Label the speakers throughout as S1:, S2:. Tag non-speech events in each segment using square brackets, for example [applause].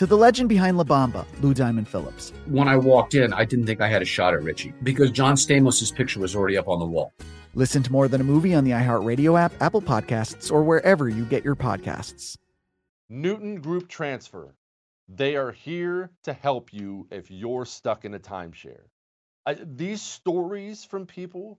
S1: to the legend behind La Bamba, Lou Diamond Phillips.
S2: When I walked in, I didn't think I had a shot at Richie because John Stamos' picture was already up on the wall.
S1: Listen to more than a movie on the iHeartRadio app, Apple Podcasts, or wherever you get your podcasts.
S3: Newton Group Transfer. They are here to help you if you're stuck in a timeshare. I, these stories from people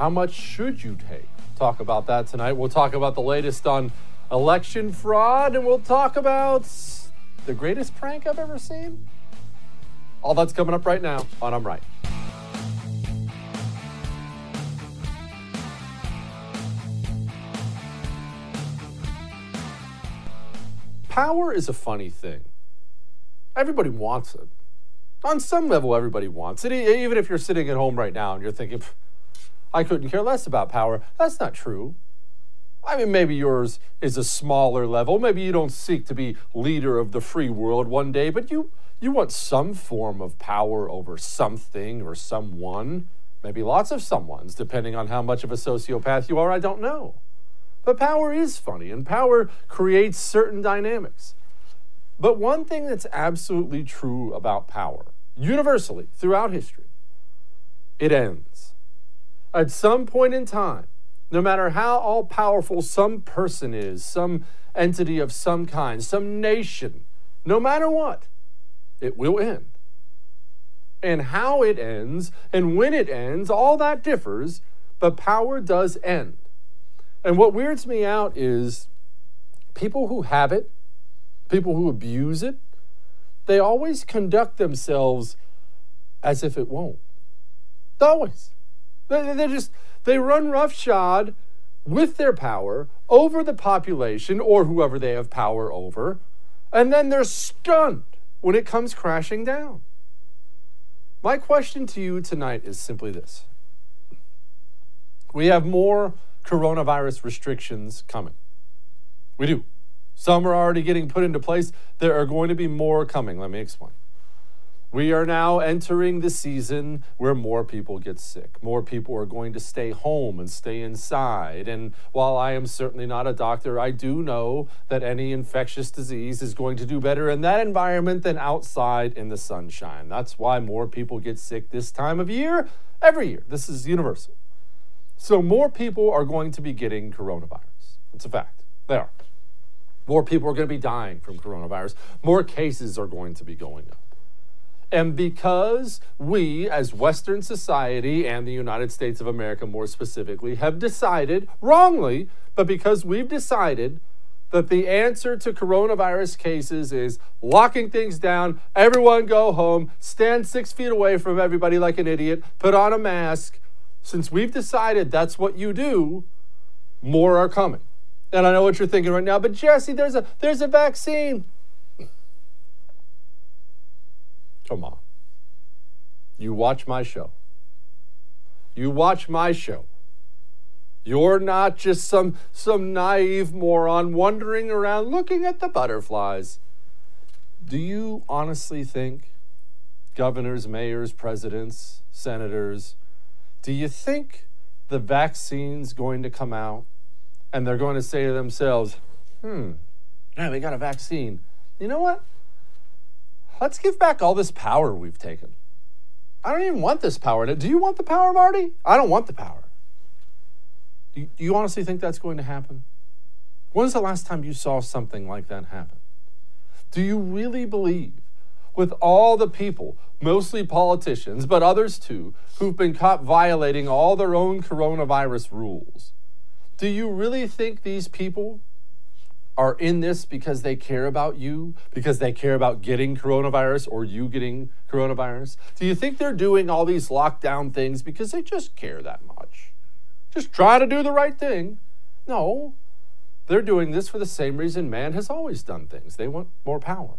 S3: How much should you take? Talk about that tonight. We'll talk about the latest on election fraud and we'll talk about the greatest prank I've ever seen. All that's coming up right now on I'm Right. Power is a funny thing. Everybody wants it. On some level, everybody wants it. Even if you're sitting at home right now and you're thinking, I couldn't care less about power. That's not true. I mean, maybe yours is a smaller level. Maybe you don't seek to be leader of the free world one day, but you, you want some form of power over something or someone. Maybe lots of someones, depending on how much of a sociopath you are, I don't know. But power is funny, and power creates certain dynamics. But one thing that's absolutely true about power, universally throughout history, it ends at some point in time, no matter how all powerful some person is, some entity of some kind, some nation, no matter what, it will end. And how it ends and when it ends, all that differs, but power does end. And what weirds me out is people who have it, people who abuse it, they always conduct themselves as if it won't. Always. They, just, they run roughshod with their power over the population or whoever they have power over, and then they're stunned when it comes crashing down. My question to you tonight is simply this We have more coronavirus restrictions coming. We do. Some are already getting put into place. There are going to be more coming. Let me explain. We are now entering the season where more people get sick. More people are going to stay home and stay inside. And while I am certainly not a doctor, I do know that any infectious disease is going to do better in that environment than outside in the sunshine. That's why more people get sick this time of year, every year. This is universal. So, more people are going to be getting coronavirus. It's a fact. They are. More people are going to be dying from coronavirus. More cases are going to be going up. And because we, as Western society and the United States of America more specifically, have decided, wrongly, but because we've decided that the answer to coronavirus cases is locking things down, everyone go home, stand six feet away from everybody like an idiot, put on a mask. Since we've decided that's what you do, more are coming. And I know what you're thinking right now, but Jesse, there's a there's a vaccine. On. You watch my show. You watch my show. You're not just some some naive moron wandering around looking at the butterflies. Do you honestly think governors, mayors, presidents, senators, do you think the vaccine's going to come out and they're going to say to themselves, hmm, yeah, we got a vaccine. You know what? Let's give back all this power we've taken. I don't even want this power. Do you want the power, Marty? I don't want the power. Do you, do you honestly think that's going to happen? When's the last time you saw something like that happen? Do you really believe, with all the people, mostly politicians, but others too, who've been caught violating all their own coronavirus rules, do you really think these people are in this because they care about you, because they care about getting coronavirus or you getting coronavirus? Do you think they're doing all these lockdown things because they just care that much? Just try to do the right thing? No. They're doing this for the same reason man has always done things. They want more power.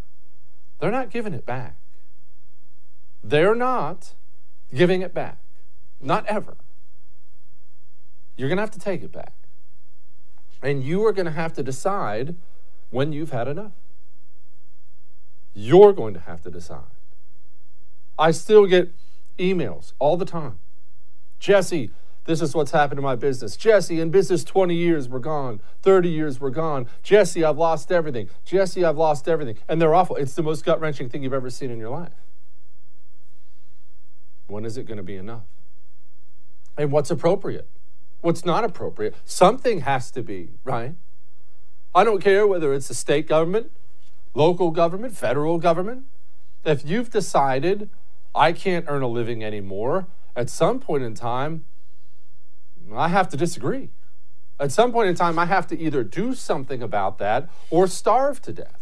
S3: They're not giving it back. They're not giving it back. Not ever. You're going to have to take it back. And you are going to have to decide when you've had enough. You're going to have to decide. I still get emails all the time. Jesse, this is what's happened to my business. Jesse, in business 20 years, we're gone. 30 years, we're gone. Jesse, I've lost everything. Jesse, I've lost everything. And they're awful. It's the most gut wrenching thing you've ever seen in your life. When is it going to be enough? And what's appropriate? What's not appropriate. Something has to be, right? I don't care whether it's the state government, local government, federal government. If you've decided I can't earn a living anymore, at some point in time, I have to disagree. At some point in time, I have to either do something about that or starve to death.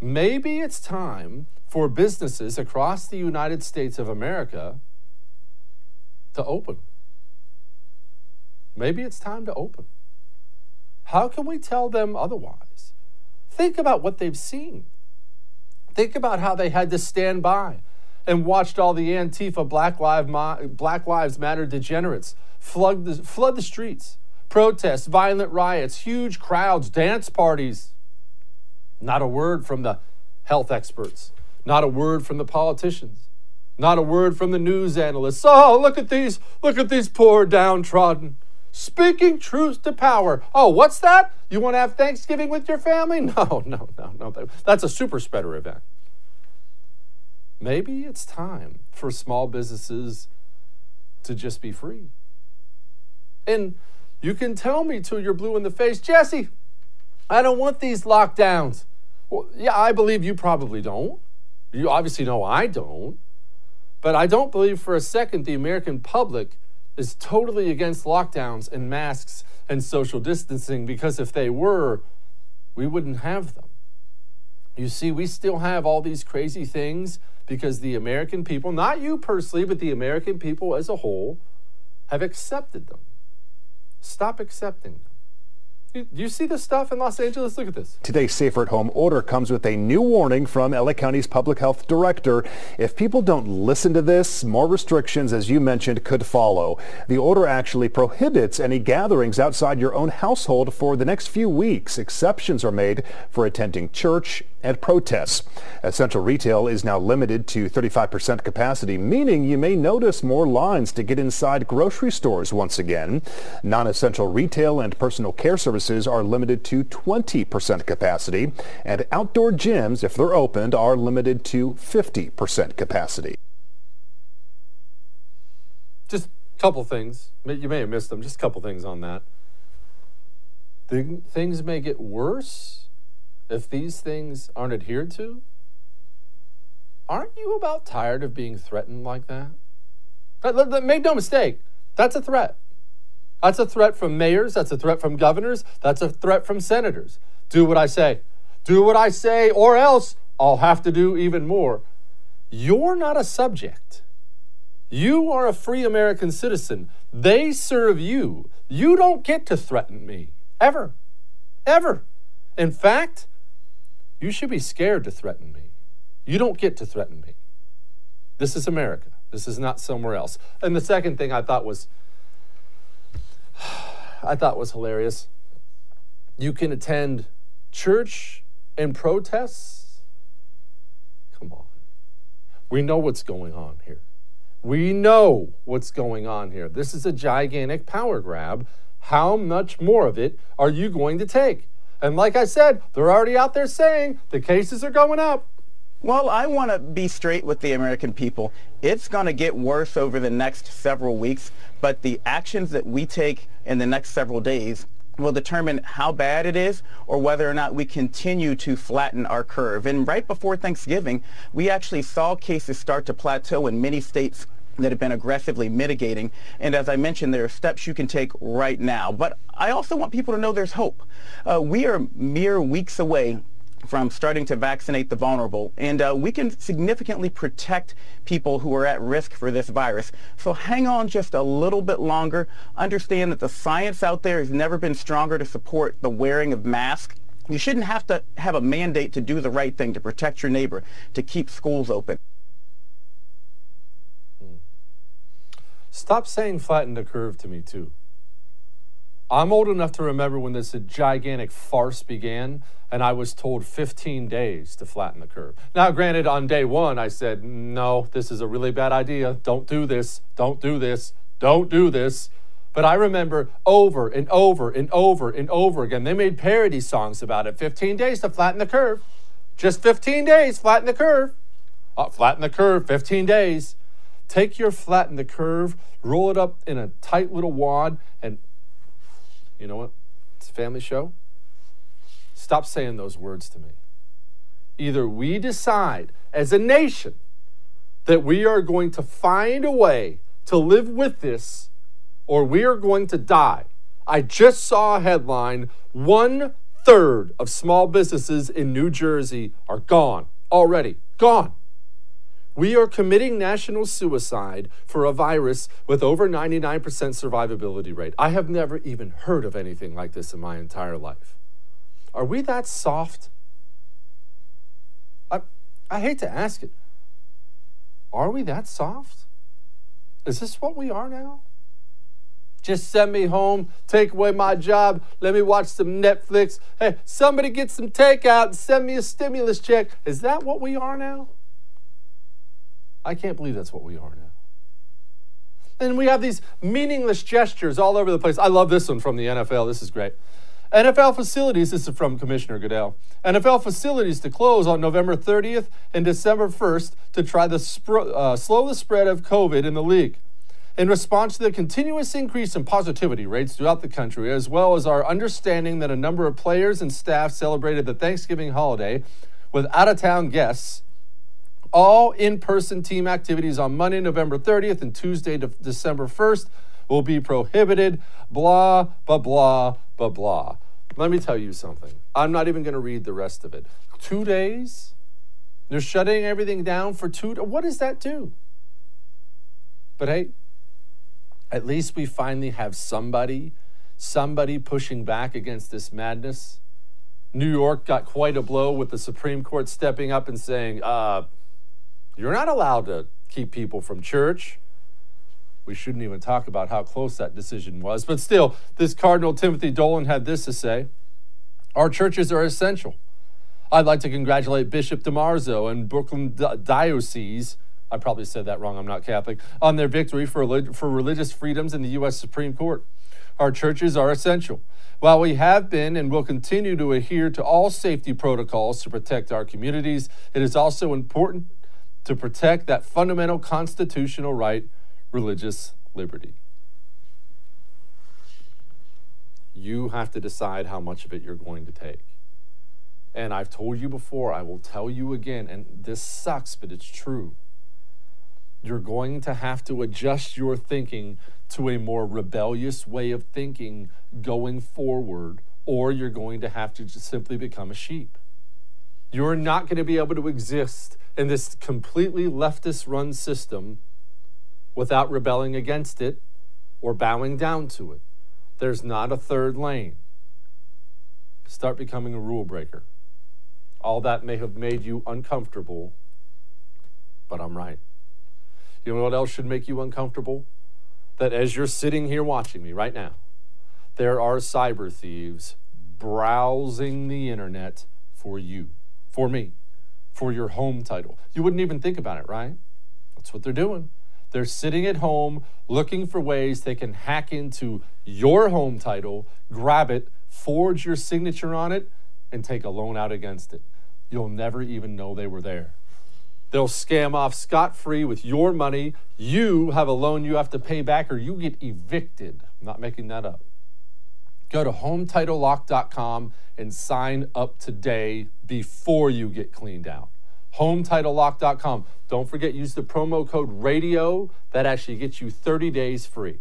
S3: Maybe it's time for businesses across the United States of America to open. Maybe it's time to open. How can we tell them otherwise? Think about what they've seen. Think about how they had to stand by and watched all the Antifa Black, Lives, Black Lives Matter degenerates flood the, flood the streets, protests, violent riots, huge crowds, dance parties. Not a word from the health experts, not a word from the politicians, not a word from the news analysts. Oh, look at these, look at these poor downtrodden. Speaking truth to power. Oh, what's that? You want to have Thanksgiving with your family? [laughs] No, no, no, no. That's a super spreader event. Maybe it's time for small businesses to just be free. And you can tell me till you're blue in the face, Jesse, I don't want these lockdowns. Well, yeah, I believe you probably don't. You obviously know I don't. But I don't believe for a second the American public is totally against lockdowns and masks and social distancing because if they were, we wouldn't have them. You see, we still have all these crazy things because the American people, not you personally, but the American people as a whole, have accepted them. Stop accepting them. Do you see this stuff in Los Angeles? Look at this.
S4: Today's Safer at Home order comes with a new warning from LA County's public health director. If people don't listen to this, more restrictions, as you mentioned, could follow. The order actually prohibits any gatherings outside your own household for the next few weeks. Exceptions are made for attending church and protests. Essential retail is now limited to 35% capacity, meaning you may notice more lines to get inside grocery stores once again. Non-essential retail and personal care services are limited to 20% capacity, and outdoor gyms, if they're opened, are limited to 50% capacity.
S3: Just a couple things. You may have missed them. Just a couple things on that. Things may get worse if these things aren't adhered to? Aren't you about tired of being threatened like that? Make no mistake, that's a threat. That's a threat from mayors, that's a threat from governors, that's a threat from senators. Do what I say. Do what I say, or else I'll have to do even more. You're not a subject. You are a free American citizen. They serve you. You don't get to threaten me. Ever. Ever. In fact, you should be scared to threaten me. You don't get to threaten me. This is America. This is not somewhere else. And the second thing I thought was [sighs] I thought was hilarious. You can attend church and protests. Come on. We know what's going on here. We know what's going on here. This is a gigantic power grab. How much more of it are you going to take? And like I said, they're already out there saying the cases are going up.
S5: Well, I want to be straight with the American people. It's going to get worse over the next several weeks, but the actions that we take in the next several days will determine how bad it is or whether or not we continue to flatten our curve. And right before Thanksgiving, we actually saw cases start to plateau in many states that have been aggressively mitigating. And as I mentioned, there are steps you can take right now. But I also want people to know there's hope. Uh, we are mere weeks away from starting to vaccinate the vulnerable, and uh, we can significantly protect people who are at risk for this virus. So hang on just a little bit longer. Understand that the science out there has never been stronger to support the wearing of masks. You shouldn't have to have a mandate to do the right thing, to protect your neighbor, to keep schools open.
S3: Stop saying flatten the curve to me, too. I'm old enough to remember when this gigantic farce began, and I was told 15 days to flatten the curve. Now, granted, on day one, I said, no, this is a really bad idea. Don't do this. Don't do this. Don't do this. But I remember over and over and over and over again, they made parody songs about it 15 days to flatten the curve. Just 15 days, flatten the curve. Uh, flatten the curve, 15 days. Take your flatten the curve, roll it up in a tight little wad, and you know what? It's a family show. Stop saying those words to me. Either we decide as a nation that we are going to find a way to live with this, or we are going to die. I just saw a headline one third of small businesses in New Jersey are gone already. Gone. We are committing national suicide for a virus with over 99% survivability rate. I have never even heard of anything like this in my entire life. Are we that soft? I, I hate to ask it. Are we that soft? Is this what we are now? Just send me home, take away my job, let me watch some Netflix. Hey, somebody get some takeout and send me a stimulus check. Is that what we are now? I can't believe that's what we are now. And we have these meaningless gestures all over the place. I love this one from the NFL. This is great. NFL facilities, this is from Commissioner Goodell. NFL facilities to close on November 30th and December 1st to try to sp- uh, slow the spread of COVID in the league. In response to the continuous increase in positivity rates throughout the country, as well as our understanding that a number of players and staff celebrated the Thanksgiving holiday with out of town guests, all in person team activities on Monday, November 30th and Tuesday, December 1st will be prohibited, blah, blah, blah, blah, blah. Let me tell you something. I'm not even going to read the rest of it. Two days? They're shutting everything down for two. What does that do? But hey, at least we finally have somebody, somebody pushing back against this madness. New York got quite a blow with the Supreme Court stepping up and saying, uh, you're not allowed to keep people from church. We shouldn't even talk about how close that decision was. But still, this Cardinal Timothy Dolan had this to say Our churches are essential. I'd like to congratulate Bishop DiMarzo and Brooklyn Diocese. I probably said that wrong, I'm not Catholic, on their victory for, for religious freedoms in the U.S. Supreme Court. Our churches are essential. While we have been and will continue to adhere to all safety protocols to protect our communities, it is also important to protect that fundamental constitutional right, religious liberty. You have to decide how much of it you're going to take. And I've told you before, I will tell you again, and this sucks, but it's true. You're going to have to adjust your thinking to a more rebellious way of thinking going forward, or you're going to have to just simply become a sheep. You're not going to be able to exist in this completely leftist run system without rebelling against it or bowing down to it. There's not a third lane. Start becoming a rule breaker. All that may have made you uncomfortable, but I'm right. You know what else should make you uncomfortable? That as you're sitting here watching me right now, there are cyber thieves browsing the internet for you, for me, for your home title. You wouldn't even think about it, right? That's what they're doing. They're sitting at home looking for ways they can hack into your home title, grab it, forge your signature on it, and take a loan out against it. You'll never even know they were there. They'll scam off scot free with your money. You have a loan you have to pay back, or you get evicted. I'm not making that up. Go to HomeTitleLock.com and sign up today before you get cleaned out. HomeTitleLock.com. Don't forget, use the promo code RADIO. That actually gets you 30 days free.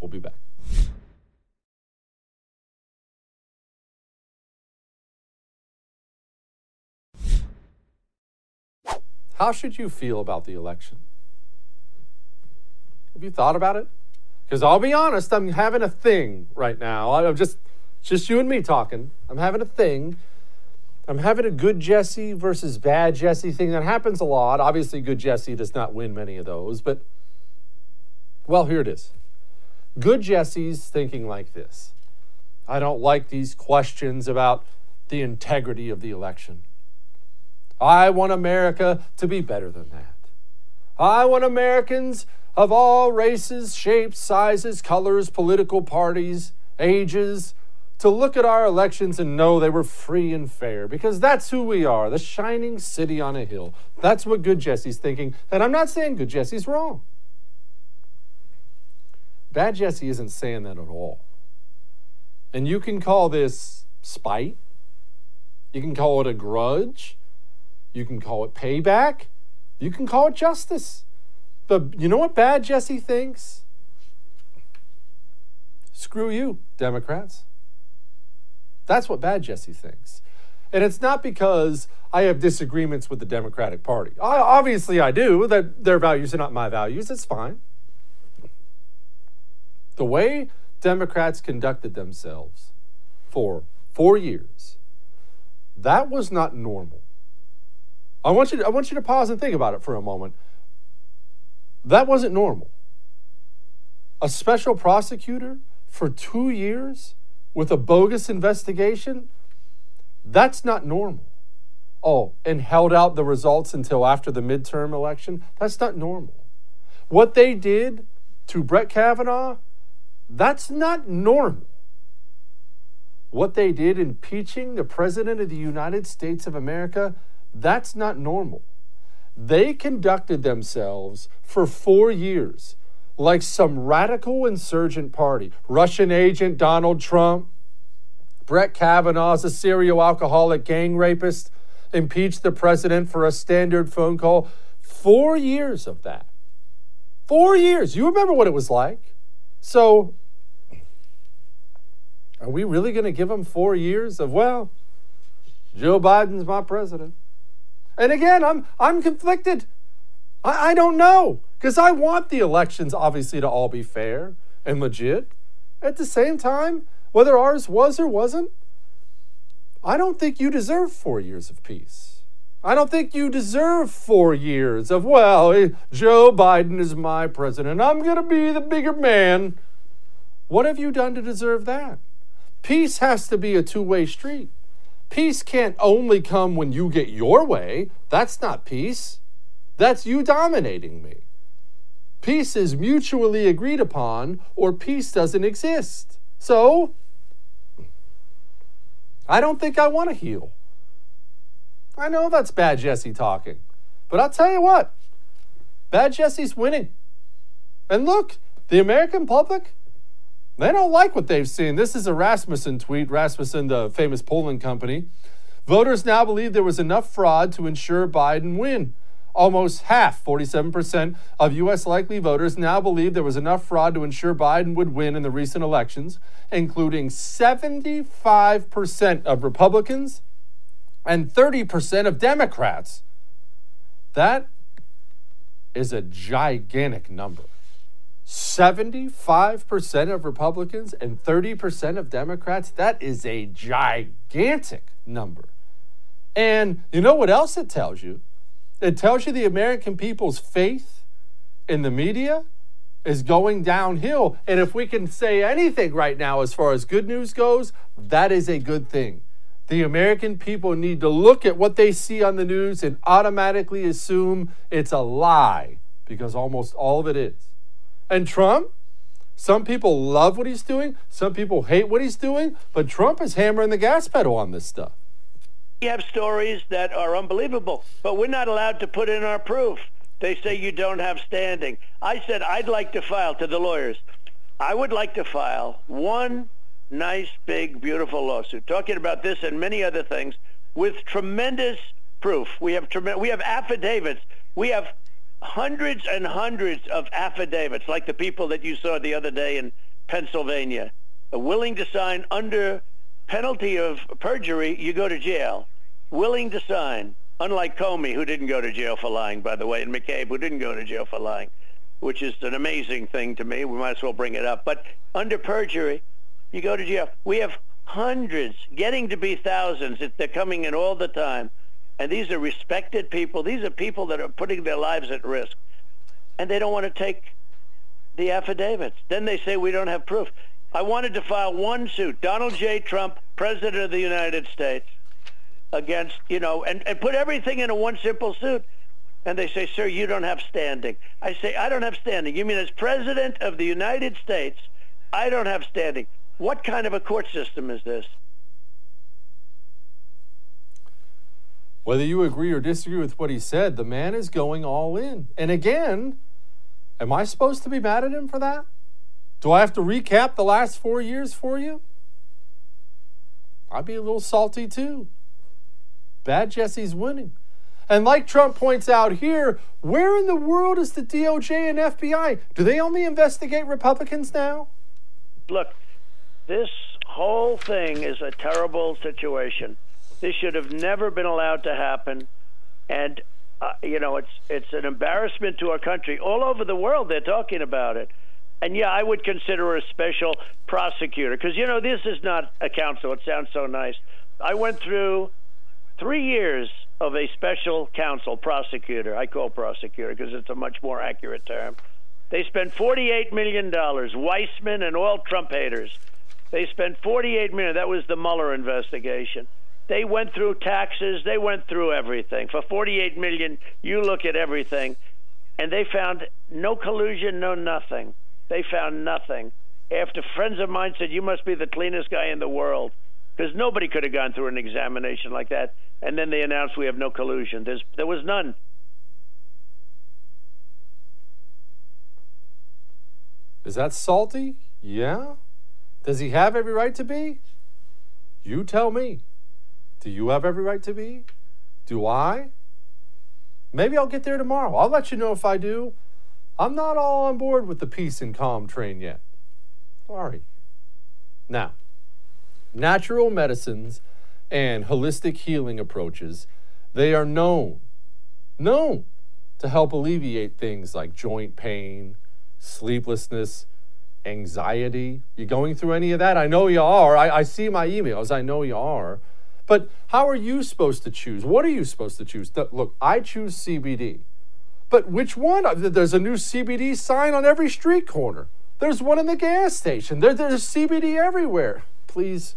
S3: We'll be back. How should you feel about the election? Have you thought about it? Because I'll be honest, I'm having a thing right now. I'm just, just you and me talking. I'm having a thing. I'm having a good Jesse versus bad Jesse thing. That happens a lot. Obviously, good Jesse does not win many of those, but well, here it is. Good Jesse's thinking like this I don't like these questions about the integrity of the election. I want America to be better than that. I want Americans of all races, shapes, sizes, colors, political parties, ages, to look at our elections and know they were free and fair because that's who we are, the shining city on a hill. That's what Good Jesse's thinking. And I'm not saying Good Jesse's wrong. Bad Jesse isn't saying that at all. And you can call this spite, you can call it a grudge, you can call it payback. You can call it justice. But you know what bad Jesse thinks? Screw you, Democrats. That's what bad Jesse thinks. And it's not because I have disagreements with the Democratic Party. I, obviously, I do. That their values are not my values. It's fine. The way Democrats conducted themselves for four years, that was not normal. I want you to, I want you to pause and think about it for a moment. That wasn't normal. A special prosecutor for two years with a bogus investigation, that's not normal. Oh, and held out the results until after the midterm election, that's not normal. What they did to Brett Kavanaugh, that's not normal. What they did impeaching the President of the United States of America, that's not normal. They conducted themselves for four years like some radical insurgent party. Russian agent Donald Trump, Brett Kavanaugh's a serial alcoholic gang rapist, impeached the president for a standard phone call. Four years of that. Four years. You remember what it was like? So, are we really going to give him four years of, well, Joe Biden's my president? And again, I'm, I'm conflicted. I, I don't know because I want the elections obviously to all be fair and legit. At the same time, whether ours was or wasn't, I don't think you deserve four years of peace. I don't think you deserve four years of, well, eh, Joe Biden is my president. I'm going to be the bigger man. What have you done to deserve that? Peace has to be a two way street. Peace can't only come when you get your way. That's not peace. That's you dominating me. Peace is mutually agreed upon, or peace doesn't exist. So, I don't think I want to heal. I know that's Bad Jesse talking, but I'll tell you what, Bad Jesse's winning. And look, the American public, they don't like what they've seen. This is a Rasmussen tweet, Rasmussen, the famous polling company. Voters now believe there was enough fraud to ensure Biden win. Almost half, 47%, of U.S. likely voters now believe there was enough fraud to ensure Biden would win in the recent elections, including 75% of Republicans and 30% of Democrats. That is a gigantic number. 75% of Republicans and 30% of Democrats, that is a gigantic number. And you know what else it tells you? It tells you the American people's faith in the media is going downhill. And if we can say anything right now as far as good news goes, that is a good thing. The American people need to look at what they see on the news and automatically assume it's a lie because almost all of it is. And Trump, some people love what he's doing, some people hate what he's doing, but Trump is hammering the gas pedal on this stuff.
S6: We have stories that are unbelievable, but we're not allowed to put in our proof. They say you don't have standing. I said I'd like to file to the lawyers. I would like to file one nice, big, beautiful lawsuit talking about this and many other things with tremendous proof. We have trem- we have affidavits. We have hundreds and hundreds of affidavits, like the people that you saw the other day in Pennsylvania, willing to sign under penalty of perjury, you go to jail. Willing to sign. Unlike Comey, who didn't go to jail for lying, by the way, and McCabe, who didn't go to jail for lying, which is an amazing thing to me. We might as well bring it up. But under perjury, you go to jail. We have hundreds, getting to be thousands. They're coming in all the time. And these are respected people. These are people that are putting their lives at risk. And they don't want to take the affidavits. Then they say we don't have proof. I wanted to file one suit, Donald J. Trump, President of the United States, against, you know, and, and put everything in a one simple suit. And they say, sir, you don't have standing. I say, I don't have standing. You mean as President of the United States, I don't have standing. What kind of a court system is this?
S3: Whether you agree or disagree with what he said, the man is going all in. And again, am I supposed to be mad at him for that? Do I have to recap the last four years for you? I'd be a little salty too. Bad Jesse's winning. And like Trump points out here, where in the world is the DOJ and FBI? Do they only investigate Republicans now?
S6: Look, this whole thing is a terrible situation. This should have never been allowed to happen. And, uh, you know, it's, it's an embarrassment to our country. All over the world, they're talking about it. And yeah, I would consider a special prosecutor because, you know, this is not a counsel. It sounds so nice. I went through three years of a special counsel prosecutor. I call prosecutor because it's a much more accurate term. They spent $48 million, Weissmann and all Trump haters. They spent 48 million. That was the Mueller investigation. They went through taxes. They went through everything. For 48 million, you look at everything, and they found no collusion, no nothing. They found nothing. After friends of mine said, You must be the cleanest guy in the world. Because nobody could have gone through an examination like that. And then they announced we have no collusion. There's, there was none.
S3: Is that salty? Yeah. Does he have every right to be? You tell me. Do you have every right to be? Do I? Maybe I'll get there tomorrow. I'll let you know if I do. I'm not all on board with the peace and calm train yet. Sorry. Now, natural medicines and holistic healing approaches, they are known, known to help alleviate things like joint pain, sleeplessness, anxiety. You going through any of that? I know you are. I, I see my emails. I know you are. But how are you supposed to choose? What are you supposed to choose? Look, I choose CBD. But which one? Uh, there's a new CBD sign on every street corner. There's one in the gas station. There, there's CBD everywhere. Please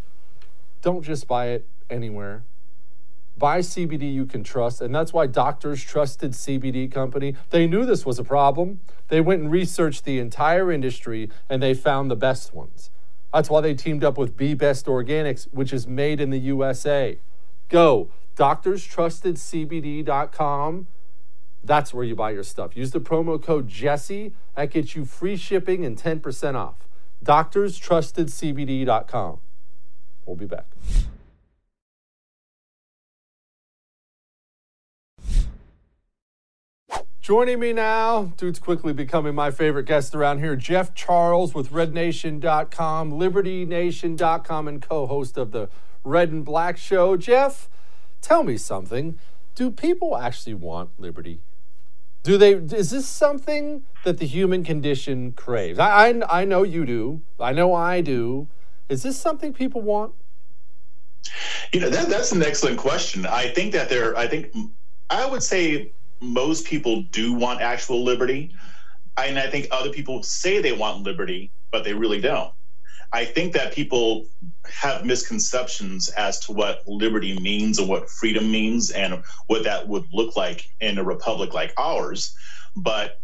S3: don't just buy it anywhere. Buy CBD you can trust, and that's why doctors trusted CBD company. They knew this was a problem. They went and researched the entire industry and they found the best ones. That's why they teamed up with Be Best Organics, which is made in the USA. Go doctorstrustedcbd.com. That's where you buy your stuff. Use the promo code Jesse. That gets you free shipping and 10% off. Doctorstrustedcbd.com. We'll be back. Joining me now, dude's quickly becoming my favorite guest around here, Jeff Charles with RedNation.com, LibertyNation.com, and co host of the Red and Black Show. Jeff, tell me something. Do people actually want liberty? Do they? Is this something that the human condition craves? I, I, I know you do. I know I do. Is this something people want?
S7: You know, that, that's an excellent question. I think that there, I think, I would say most people do want actual liberty. And I think other people say they want liberty, but they really don't. I think that people have misconceptions as to what liberty means and what freedom means and what that would look like in a republic like ours. But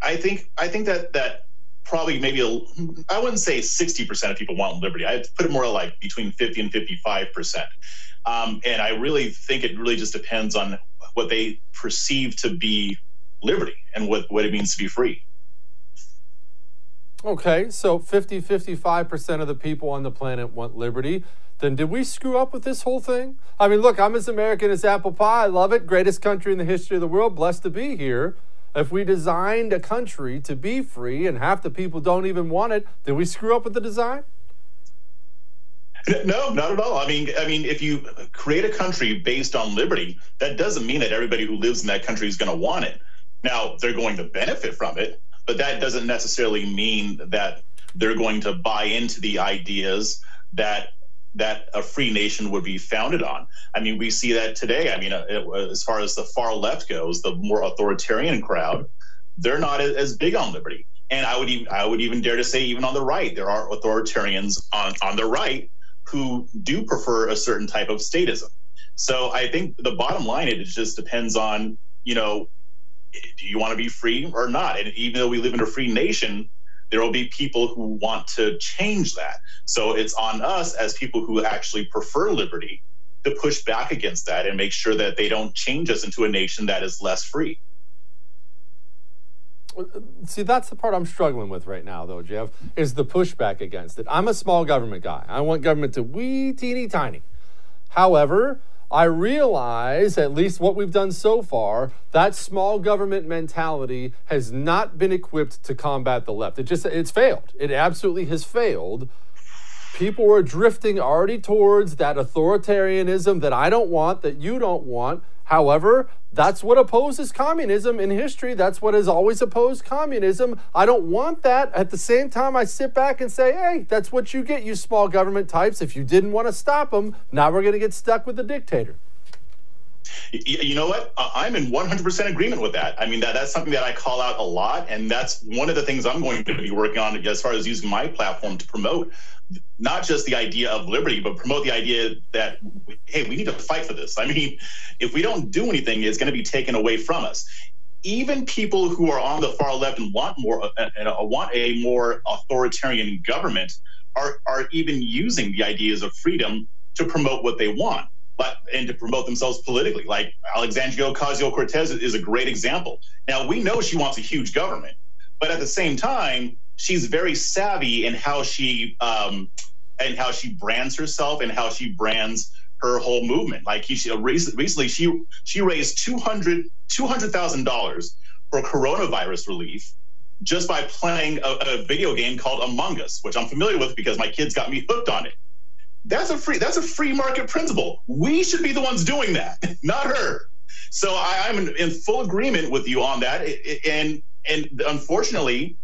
S7: I think I think that that probably maybe I wouldn't say 60% of people want liberty. I'd put it more like between 50 and 55%. Um, and I really think it really just depends on what they perceive to be liberty and what, what it means to be free.
S3: Okay, so 50, 55% of the people on the planet want liberty. Then did we screw up with this whole thing? I mean, look, I'm as American as apple pie. I love it. Greatest country in the history of the world. Blessed to be here. If we designed a country to be free and half the people don't even want it, did we screw up with the design? [laughs]
S7: No, not at all. I mean, I mean, if you create a country based on liberty, that doesn't mean that everybody who lives in that country is going to want it. Now, they're going to benefit from it, but that doesn't necessarily mean that they're going to buy into the ideas that that a free nation would be founded on. I mean, we see that today. I mean, uh, as far as the far left goes, the more authoritarian crowd, they're not as big on liberty. And I would even I would even dare to say, even on the right, there are authoritarians on on the right who do prefer a certain type of statism. So I think the bottom line, it just depends on, you know, do you want to be free or not? And even though we live in a free nation, there will be people who want to change that. So it's on us as people who actually prefer liberty to push back against that and make sure that they don't change us into a nation that is less free.
S3: See, that's the part I'm struggling with right now, though, Jeff, is the pushback against it. I'm a small government guy. I want government to wee teeny tiny. However, I realize, at least what we've done so far, that small government mentality has not been equipped to combat the left. It just it's failed. It absolutely has failed. People are drifting already towards that authoritarianism that I don't want, that you don't want. However, that's what opposes communism in history. That's what has always opposed communism. I don't want that. At the same time, I sit back and say, hey, that's what you get, you small government types. If you didn't want to stop them, now we're going to get stuck with the dictator.
S7: You know what? I'm in 100% agreement with that. I mean, that, that's something that I call out a lot. And that's one of the things I'm going to be working on as far as using my platform to promote not just the idea of liberty, but promote the idea that, hey, we need to fight for this. I mean, if we don't do anything, it's going to be taken away from us. Even people who are on the far left and want more, uh, want a more authoritarian government, are are even using the ideas of freedom to promote what they want, but and to promote themselves politically. Like Alexandria Ocasio Cortez is a great example. Now we know she wants a huge government, but at the same time, she's very savvy in how she um, and how she brands herself and how she brands her whole movement. Like he, she, recently, she she raised two hundred two hundred thousand dollars for coronavirus relief, just by playing a, a video game called Among Us, which I'm familiar with because my kids got me hooked on it. That's a free that's a free market principle. We should be the ones doing that, [laughs] not her. So I, am in, in, full agreement with you on that. And and unfortunately,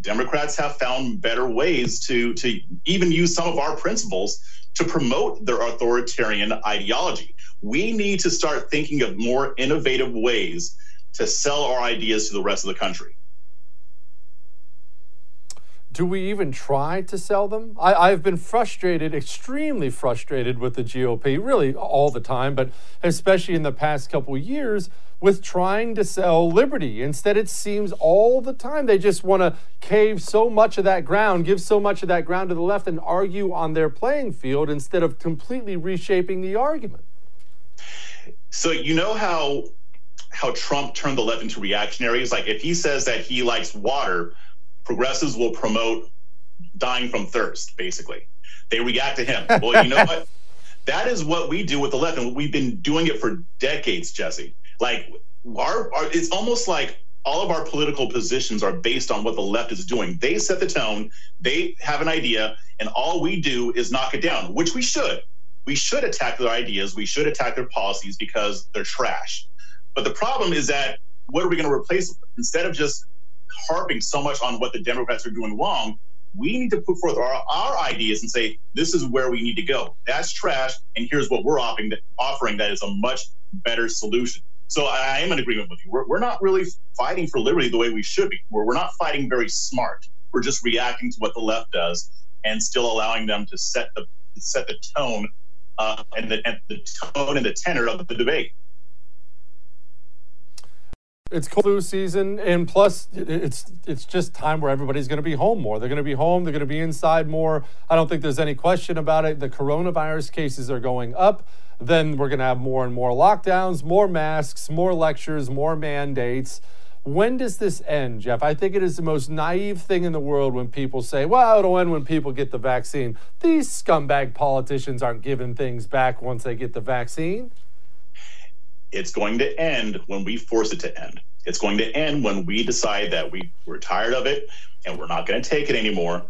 S7: Democrats have found better ways to to even use some of our principles to promote their authoritarian ideology. We need to start thinking of more innovative ways to sell our ideas to the rest of the country
S3: do we even try to sell them? I, have been frustrated, extremely frustrated with the GOP, really all the time, but especially in the past couple years with trying to sell liberty. Instead, it seems all the time they just want to cave so much of that ground, give so much of that ground to the left, and argue on their playing field instead of completely reshaping the argument.
S7: So you know how how Trump turned the left into reactionaries? Like if he says that he likes water, progressives will promote dying from thirst, basically. They react to him. Well, you know [laughs] what? That is what we do with the left, and we've been doing it for decades, Jesse. Like our, our it's almost like all of our political positions are based on what the left is doing. They set the tone, they have an idea, and all we do is knock it down, which we should. We should attack their ideas, we should attack their policies because they're trash. But the problem is that what are we going to replace? Instead of just harping so much on what the Democrats are doing wrong, we need to put forth our, our ideas and say, this is where we need to go. That's trash, and here's what we're offering that, offering that is a much better solution. So I, am in agreement with you. We're, we're not really fighting for liberty the way we should be. We're, we're not fighting very smart. We're just reacting to what the left does and still allowing them to set the set the tone uh, and, the, and the tone and the tenor of the debate.
S3: It's cold flu season, and plus, it's it's just time where everybody's going to be home more. They're going to be home. They're going to be inside more. I don't think there's any question about it. The coronavirus cases are going up. Then we're going to have more and more lockdowns, more masks, more lectures, more mandates. When does this end, Jeff? I think it is the most naive thing in the world when people say, well, it'll end when people get the vaccine. These scumbag politicians aren't giving things back once they get the vaccine.
S7: It's going to end when we force it to end. It's going to end when we decide that we, we're tired of it and we're not going to take it anymore.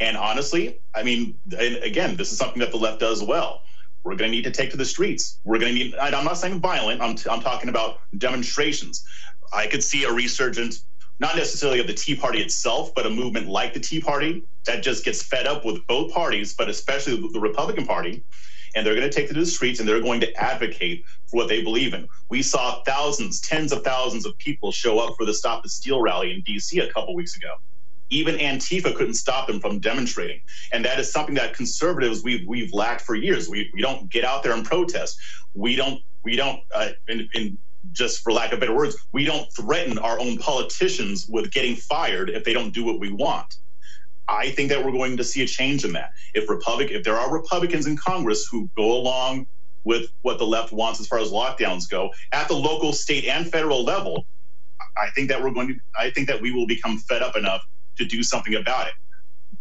S7: And honestly, I mean, again, this is something that the left does well. We're going to need to take to the streets. We're going to need, I'm not saying violent, I'm, t- I'm talking about demonstrations. I could see a resurgence, not necessarily of the Tea Party itself, but a movement like the Tea Party that just gets fed up with both parties, but especially the Republican Party, and they're going to take to the streets and they're going to advocate for what they believe in. We saw thousands, tens of thousands of people show up for the Stop the Steal rally in DC a couple weeks ago. Even Antifa couldn't stop them from demonstrating. And that is something that conservatives we've we've lacked for years. We we don't get out there and protest. We don't we don't uh, in, in just for lack of better words, we don't threaten our own politicians with getting fired if they don't do what we want. I think that we're going to see a change in that. If Republic, if there are Republicans in Congress who go along with what the left wants as far as lockdowns go at the local, state, and federal level, I think that we're going to. I think that we will become fed up enough to do something about it.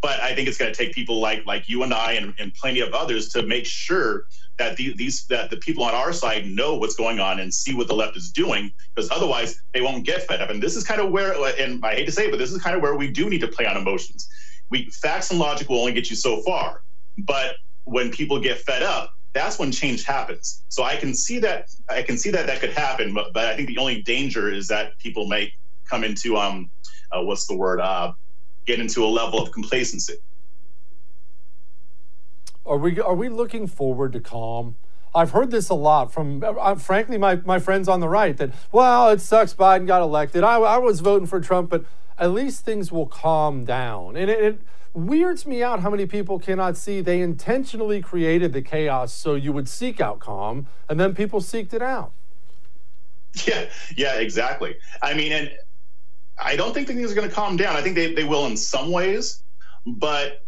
S7: But I think it's going to take people like like you and I and, and plenty of others to make sure that the, these that the people on our side know what's going on and see what the left is doing because otherwise they won't get fed up and this is kind of where and i hate to say it but this is kind of where we do need to play on emotions we facts and logic will only get you so far. But when people get fed up, that's when change happens. So I can see that I can see that that could happen, but, but I think the only danger is that people might come into um uh, what's the word uh get into a level of complacency.
S3: Are we are we looking forward to calm? I've heard this a lot from, uh, frankly, my, my friends on the right that, well, it sucks Biden got elected. I, I was voting for Trump, but at least things will calm down. And it, it weirds me out how many people cannot see they intentionally created the chaos so you would seek out calm, and then people seeked it out. [laughs]
S7: Yeah, yeah, exactly. I mean, and I don't think things are going to calm down. I think they, they will in some ways, but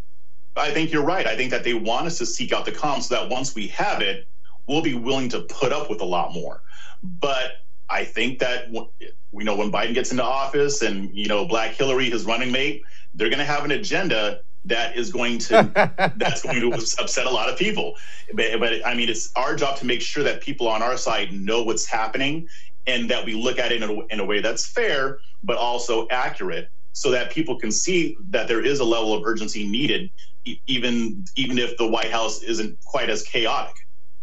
S7: I think you're right. I think that they want us to seek out the calm so that once we have it, we'll be willing to put up with a lot more. But I think that we know when Biden gets into office and you know Black Hillary, his running mate, they're going to have an agenda that is going to [laughs] that's going to upset a lot of people. But, but I mean, it's our job to make sure that people on our side know what's happening and that we look at it in a, in a way that's fair but also accurate so that people can see that there is a level of urgency needed, even even if the White House isn't quite as chaotic.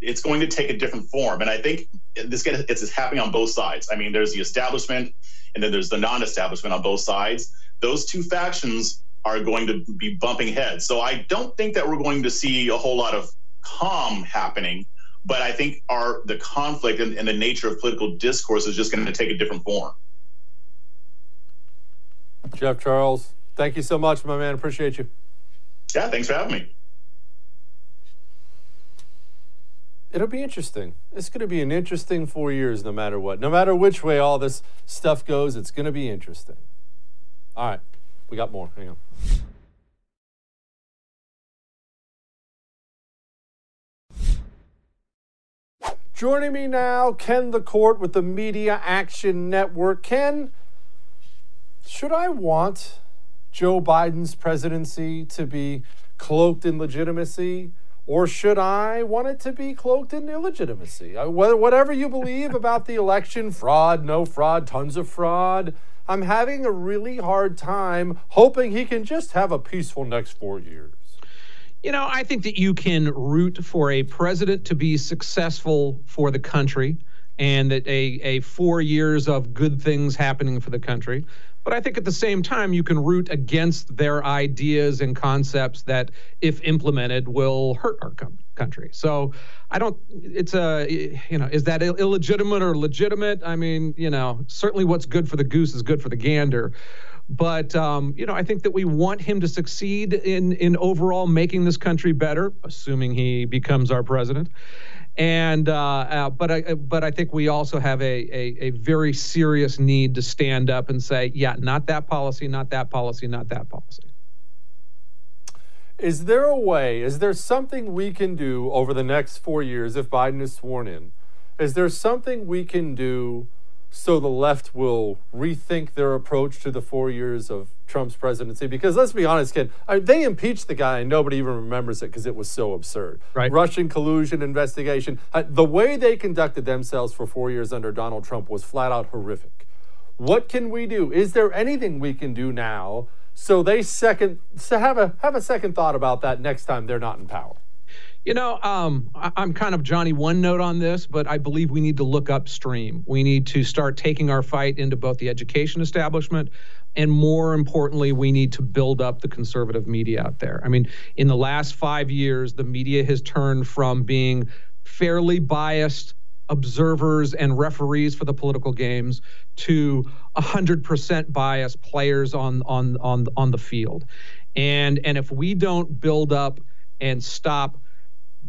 S7: It's going to take a different form, and I think this get, it's happening on both sides. I mean, there's the establishment, and then there's the non-establishment on both sides. Those two factions are going to be bumping heads. So I don't think that we're going to see a whole lot of calm happening but I think our the conflict and, and, the nature of political discourse is just going to take a different form.
S3: Jeff Charles, thank you so much, my man. Appreciate you.
S7: Yeah, thanks for having me.
S3: It'll be interesting. It's going to be an interesting four years, no matter what. No matter which way all this stuff goes, it's going to be interesting. All right, we got more. Hang on. Joining me now, Ken LaCourte with the Media Action Network. Ken, should I want Joe Biden's presidency to be cloaked in legitimacy? Or should I want it to be cloaked in illegitimacy? Whatever you believe about the election, fraud, no fraud, tons of fraud, I'm having a really hard time hoping he can just have a peaceful next four years.
S8: You know, I think that you can root for a president to be successful for the country and that a, a four years of good things happening for the country. But I think at the same time, you can root against their ideas and concepts that, if implemented, will hurt our com- country. So I don't, it's a, you know, is that Ill- illegitimate or legitimate? I mean, you know, certainly what's good for the goose is good for the gander. But um, you know, I think that we want him to succeed in in overall making this country better, assuming he becomes our president. And uh, uh, but I but I think we also have a, a a very serious need to stand up and say, yeah, not that policy, not that policy, not that policy.
S3: Is there a way? Is there something we can do over the next four years if Biden is sworn in? Is there something we can do so the left will rethink their approach to the four years of Trump's presidency. Because let's be honest, Ken, I, they impeached the guy and nobody even remembers it because it was so absurd.
S8: Right.
S3: Russian collusion investigation. Uh, the way they conducted themselves for four years under Donald Trump was flat out horrific. What can we do? Is there anything we can do now so they second so have a have a second thought about that next time they're not in power?
S8: You know, um, I, am kind of Johnny One Note on this, but I believe we need to look upstream. We need to start taking our fight into both the education establishment and more importantly, we need to build up the conservative media out there. I mean, in the last five years, the media has turned from being fairly biased observers and referees for the political games to 100% biased players on on on on the field. And and if we don't build up and stop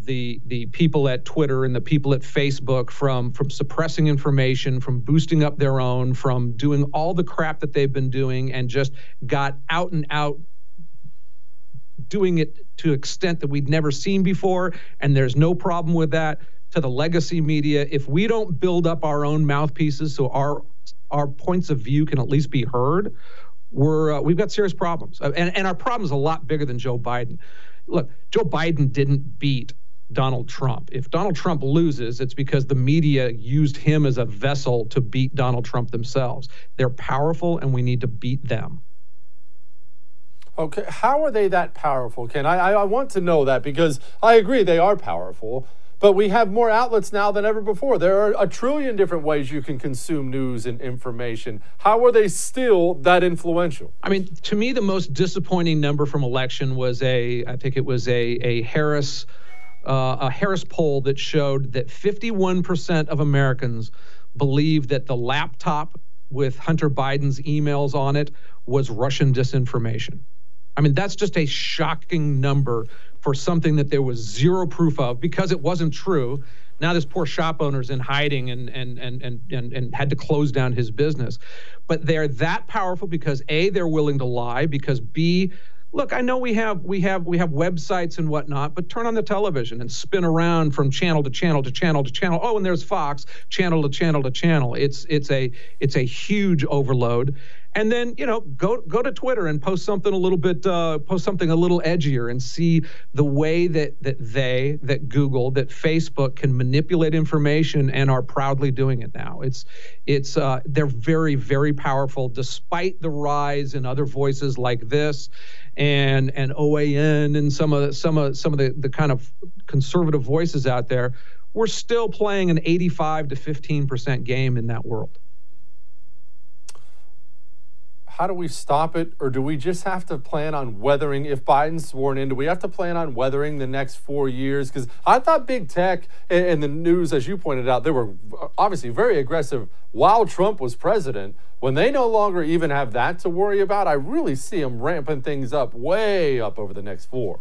S8: the the people at Twitter and the people at Facebook from from suppressing information, from boosting up their own, from doing all the crap that they've been doing, and just got out and out doing it to extent that we'd never seen before. And there's no problem with that. To the legacy media, if we don't build up our own mouthpieces so our our points of view can at least be heard, we're uh, we've got serious problems. And and our problem is a lot bigger than Joe Biden. Look, Joe Biden didn't beat Donald Trump. If Donald Trump loses, it's because the media used him as a vessel to beat Donald Trump themselves. They're powerful, and we need to beat them.
S3: Okay, how are they that powerful, Ken? I, I want to know that because I agree they are powerful, but we have more outlets now than ever before. There are a trillion different ways you can consume news and information. How are they still that influential?
S8: I mean, to me, the most disappointing number from election was a, I think it was a, a Harris uh, a Harris poll that showed that 51% of Americans believe that the laptop with Hunter Biden's emails on it was Russian disinformation. I mean, that's just a shocking number for something that there was zero proof of because it wasn't true. Now this poor shop owner's in hiding and and and and and, and had to close down his business. But they're that powerful because A, they're willing to lie, because B, look, I know we have we have we have websites and whatnot, but turn on the television and spin around from channel to channel to channel to channel. Oh, and there's Fox, channel to channel to channel. It's it's a it's a huge overload. And then you know go go to Twitter and post something a little bit uh, post something a little edgier and see the way that that they that Google that Facebook can manipulate information and are proudly doing it now. It's it's uh, they're very very powerful despite the rise in other voices like this and and OAN and some of some of some of the, the kind of conservative voices out there, we're still playing an 85 to 15 percent game in that world.
S3: How do we stop it, or do we just have to plan on weathering? If Biden's sworn in, do we have to plan on weathering the next four years? Because I thought big tech and the news, as you pointed out, they were obviously very aggressive while Trump was president. When they no longer even have that to worry about, I really see them ramping things up way up over the next four.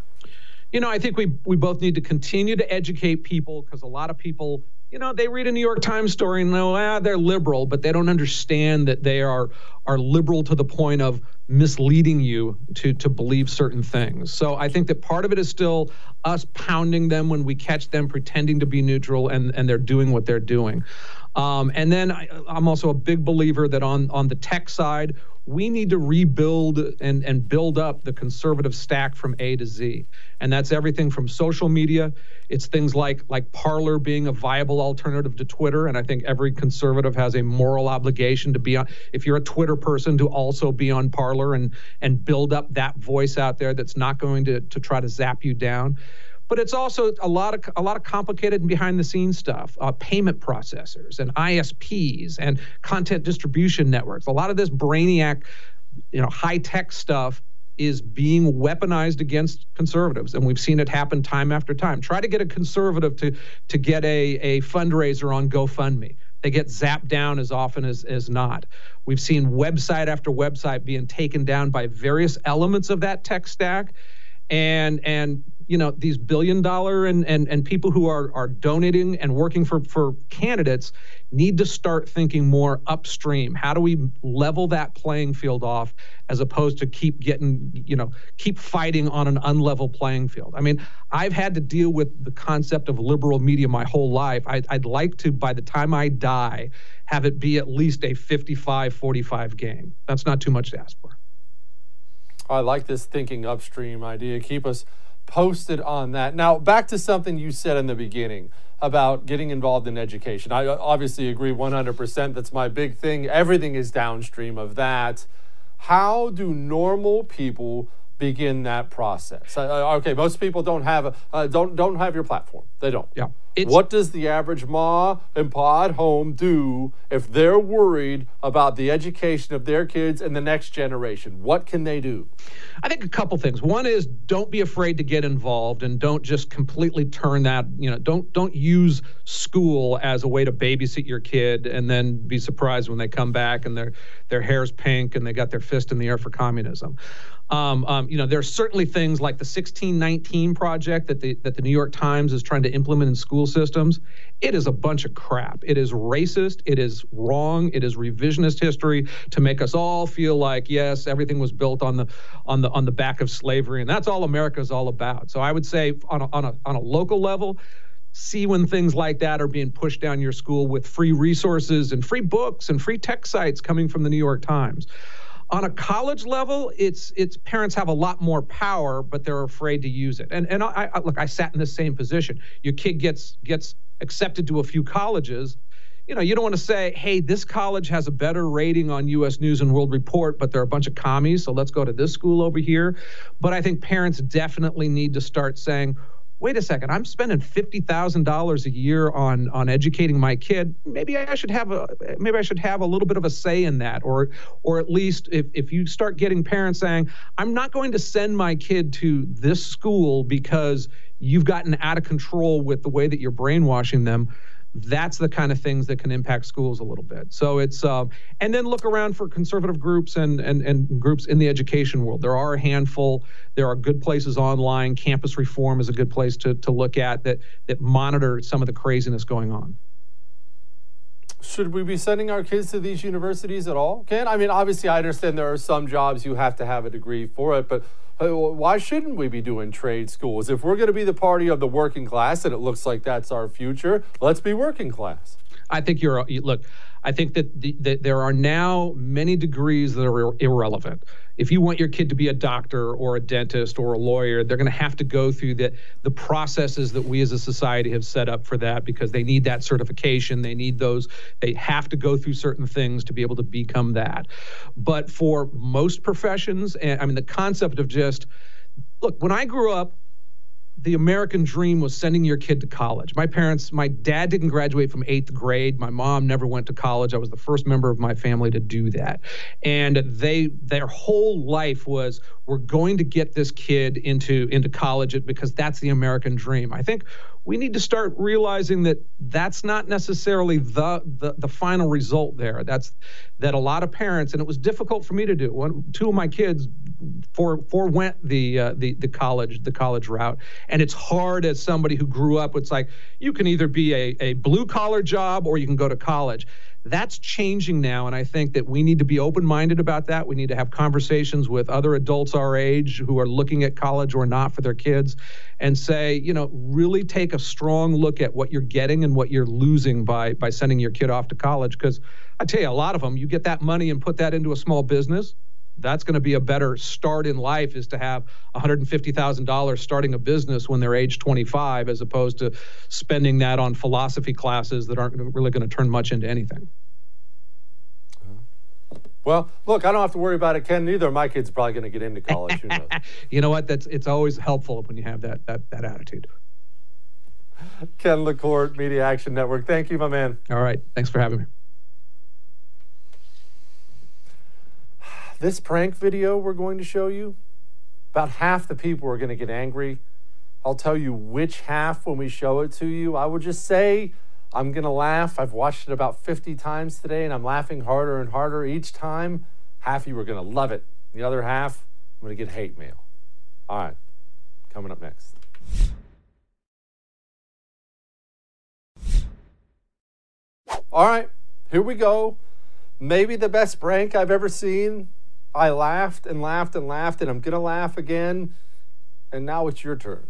S8: You know, I think we we both need to continue to educate people because a lot of people, you know, they read a New York Times story and know ah, they're liberal, but they don't understand that they are are liberal to the point of misleading you to to believe certain things. So I think that part of it is still us pounding them when we catch them pretending to be neutral and and they're doing what they're doing. Um, and then I, I'm also a big believer that on on the tech side, we need to rebuild and, and build up the conservative stack from A to Z. And that's everything from social media. It's things like like Parler being a viable alternative to Twitter. And I think every conservative has a moral obligation to be on if you're a Twitter person to also be on Parler and and build up that voice out there that's not going to to try to zap you down but it's also a lot of a lot of complicated and behind the scenes stuff uh, payment processors and isps and content distribution networks a lot of this brainiac you know high tech stuff is being weaponized against conservatives and we've seen it happen time after time try to get a conservative to to get a, a fundraiser on gofundme they get zapped down as often as, as not. We've seen website after website being taken down by various elements of that tech stack. And and you know these billion dollar and and, and people who are are donating and working for for candidates need to start thinking more upstream. How do we level that playing field off as opposed to keep getting you know keep fighting on an unlevel playing field? I mean i've had to deal with the concept of liberal media my whole life. I'd, I'd like to by the time i die have it be at least a 55 45 game. That's not too much to ask for.
S3: I like this thinking upstream idea. Keep us posted on that. Now, back to something you said in the beginning about getting involved in education. I obviously agree 100%. That's my big thing. Everything is downstream of that. How do normal people begin that process? Uh, okay, most people don't have a, uh, don't don't have your platform. They don't.
S8: Yeah.
S3: It's, what does the average ma and pa at home do if they're worried about the education of their kids and the next generation? What can they do?
S8: I think a couple things. One is don't be afraid to get involved and don't just completely turn that, you know, don't don't use school as a way to babysit your kid and then be surprised when they come back and their their hair's pink and they got their fist in the air for communism. Um, um, you know, there are certainly things like the 1619 project that the that the New York Times is trying to implement in school systems. It is a bunch of crap. It is racist. It is wrong. It is revisionist history to make us all feel like yes, everything was built on the on the on the back of slavery, and that's all America is all about. So I would say on a, on a on a local level see when things like that are being pushed down your school with free resources and free books and free tech sites coming from the New York Times. On a college level, it's it's parents have a lot more power, but they're afraid to use it. And and I, I look, I sat in the same position. Your kid gets gets accepted to a few colleges. You know, you don't want to say, "Hey, this college has a better rating on U.S. News and World Report, but they're a bunch of commies, so let's go to this school over here." But I think parents definitely need to start saying, wait a second, I'm spending fifty thousand dollars a year on on educating my kid. Maybe I should have a maybe I should have a little bit of a say in that, or or at least if if you start getting parents saying, I'm not going to send my kid to this school because you've gotten out of control with the way that you're brainwashing them that's the kind of things that can impact schools a little bit. So it's um, and then look around for conservative groups and, and and groups in the education world. There are a handful. There are good places online. Campus Reform is a good place to to look at that that monitor some of the craziness going on.
S3: Should we be sending our kids to these universities at all? Ken, I mean, obviously, I understand there are some jobs you have to have a degree for it, but uh, why shouldn't we be doing trade schools? If we're going to be the party of the working class, and it looks like that's our future, let's be working class.
S8: I think you're look. I think that, the, that there are now many degrees that are ir- irrelevant. If you want your kid to be a doctor or a dentist or a lawyer, they're going to have to go through the the processes that we as a society have set up for that because they need that certification. They need those. They have to go through certain things to be able to become that. But for most professions, and I mean the concept of just look, when I grew up, the American dream was sending your kid to college. My parents, my dad didn't graduate from eighth grade. My mom never went to college. I was the first member of my family to do that. And they, their whole life was, we're going to get this kid into into college because that's the American dream. I think we need to start realizing that that's not necessarily the, the the final result there. That's that a lot of parents, and it was difficult for me to do. One, two of my kids for forewent the uh, the the college the college route, and it's hard as somebody who grew up. It's like you can either be a a blue collar job or you can go to college that's changing now. And I think that we need to be open minded about that. We need to have conversations with other adults our age who are looking at college or not for their kids and say, you know, really take a strong look at what you're getting and what you're losing by, by sending your kid off to college. Because I tell you, a lot of them, you get that money and put that into a small business. That's going to be a better start in life is to have $150,000 starting a business when they're age 25 as opposed to spending that on philosophy classes that aren't really going to turn much into anything.
S3: Well, look, I don't have to worry about it, Ken. Neither my kids probably going to get into college. Who knows? [laughs]
S8: you know what? That's it's always helpful when you have that that that attitude.
S3: Ken LaCourte, Media Action Network. Thank you, my man.
S8: All right. Thanks for having me.
S3: This prank video we're going to show you, about half the people are going to get angry. I'll tell you which half when we show it to you. I would just say I'm going to laugh. I've watched it about 50 times today, and I'm laughing harder and harder each time. Half of you are going to love it. The other half, I'm going to get hate mail. All right, coming up next. All right, here we go. Maybe the best prank I've ever seen. I laughed and laughed and laughed, and I'm going to laugh again. And now it's your turn.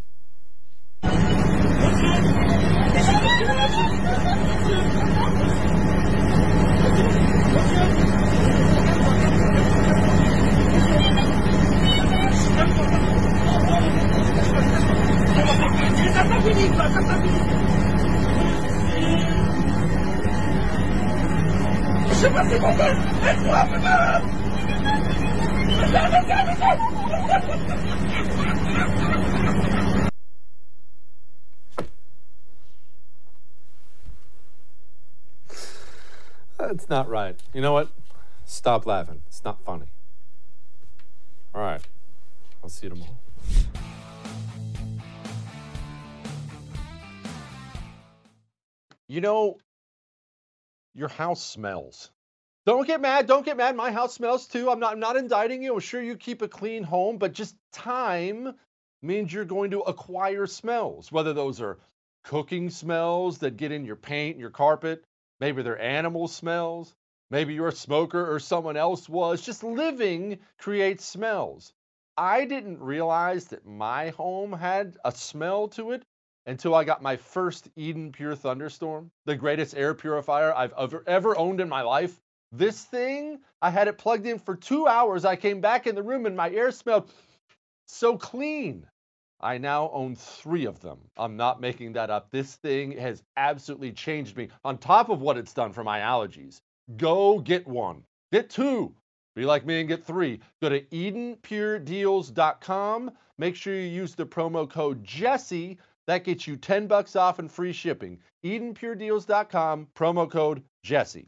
S3: That's not right. You know what? Stop laughing. It's not funny. All right. I'll see you tomorrow. You know, your house smells. Don't get mad. Don't get mad. My house smells too. I'm not I'm not indicting you. I'm sure you keep a clean home, but just time means you're going to acquire smells, whether those are cooking smells that get in your paint your carpet, maybe they're animal smells, maybe you're a smoker or someone else was. Just living creates smells. I didn't realize that my home had a smell to it until I got my first Eden Pure Thunderstorm, the greatest air purifier I've ever, ever owned in my life. This thing, I had it plugged in for two hours. I came back in the room and my air smelled so clean. I now own three of them. I'm not making that up. This thing has absolutely changed me on top of what it's done for my allergies. Go get one, get two. Be like me and get three. Go to EdenPureDeals.com. Make sure you use the promo code Jesse. That gets you 10 bucks off and free shipping. EdenPureDeals.com, promo code Jesse.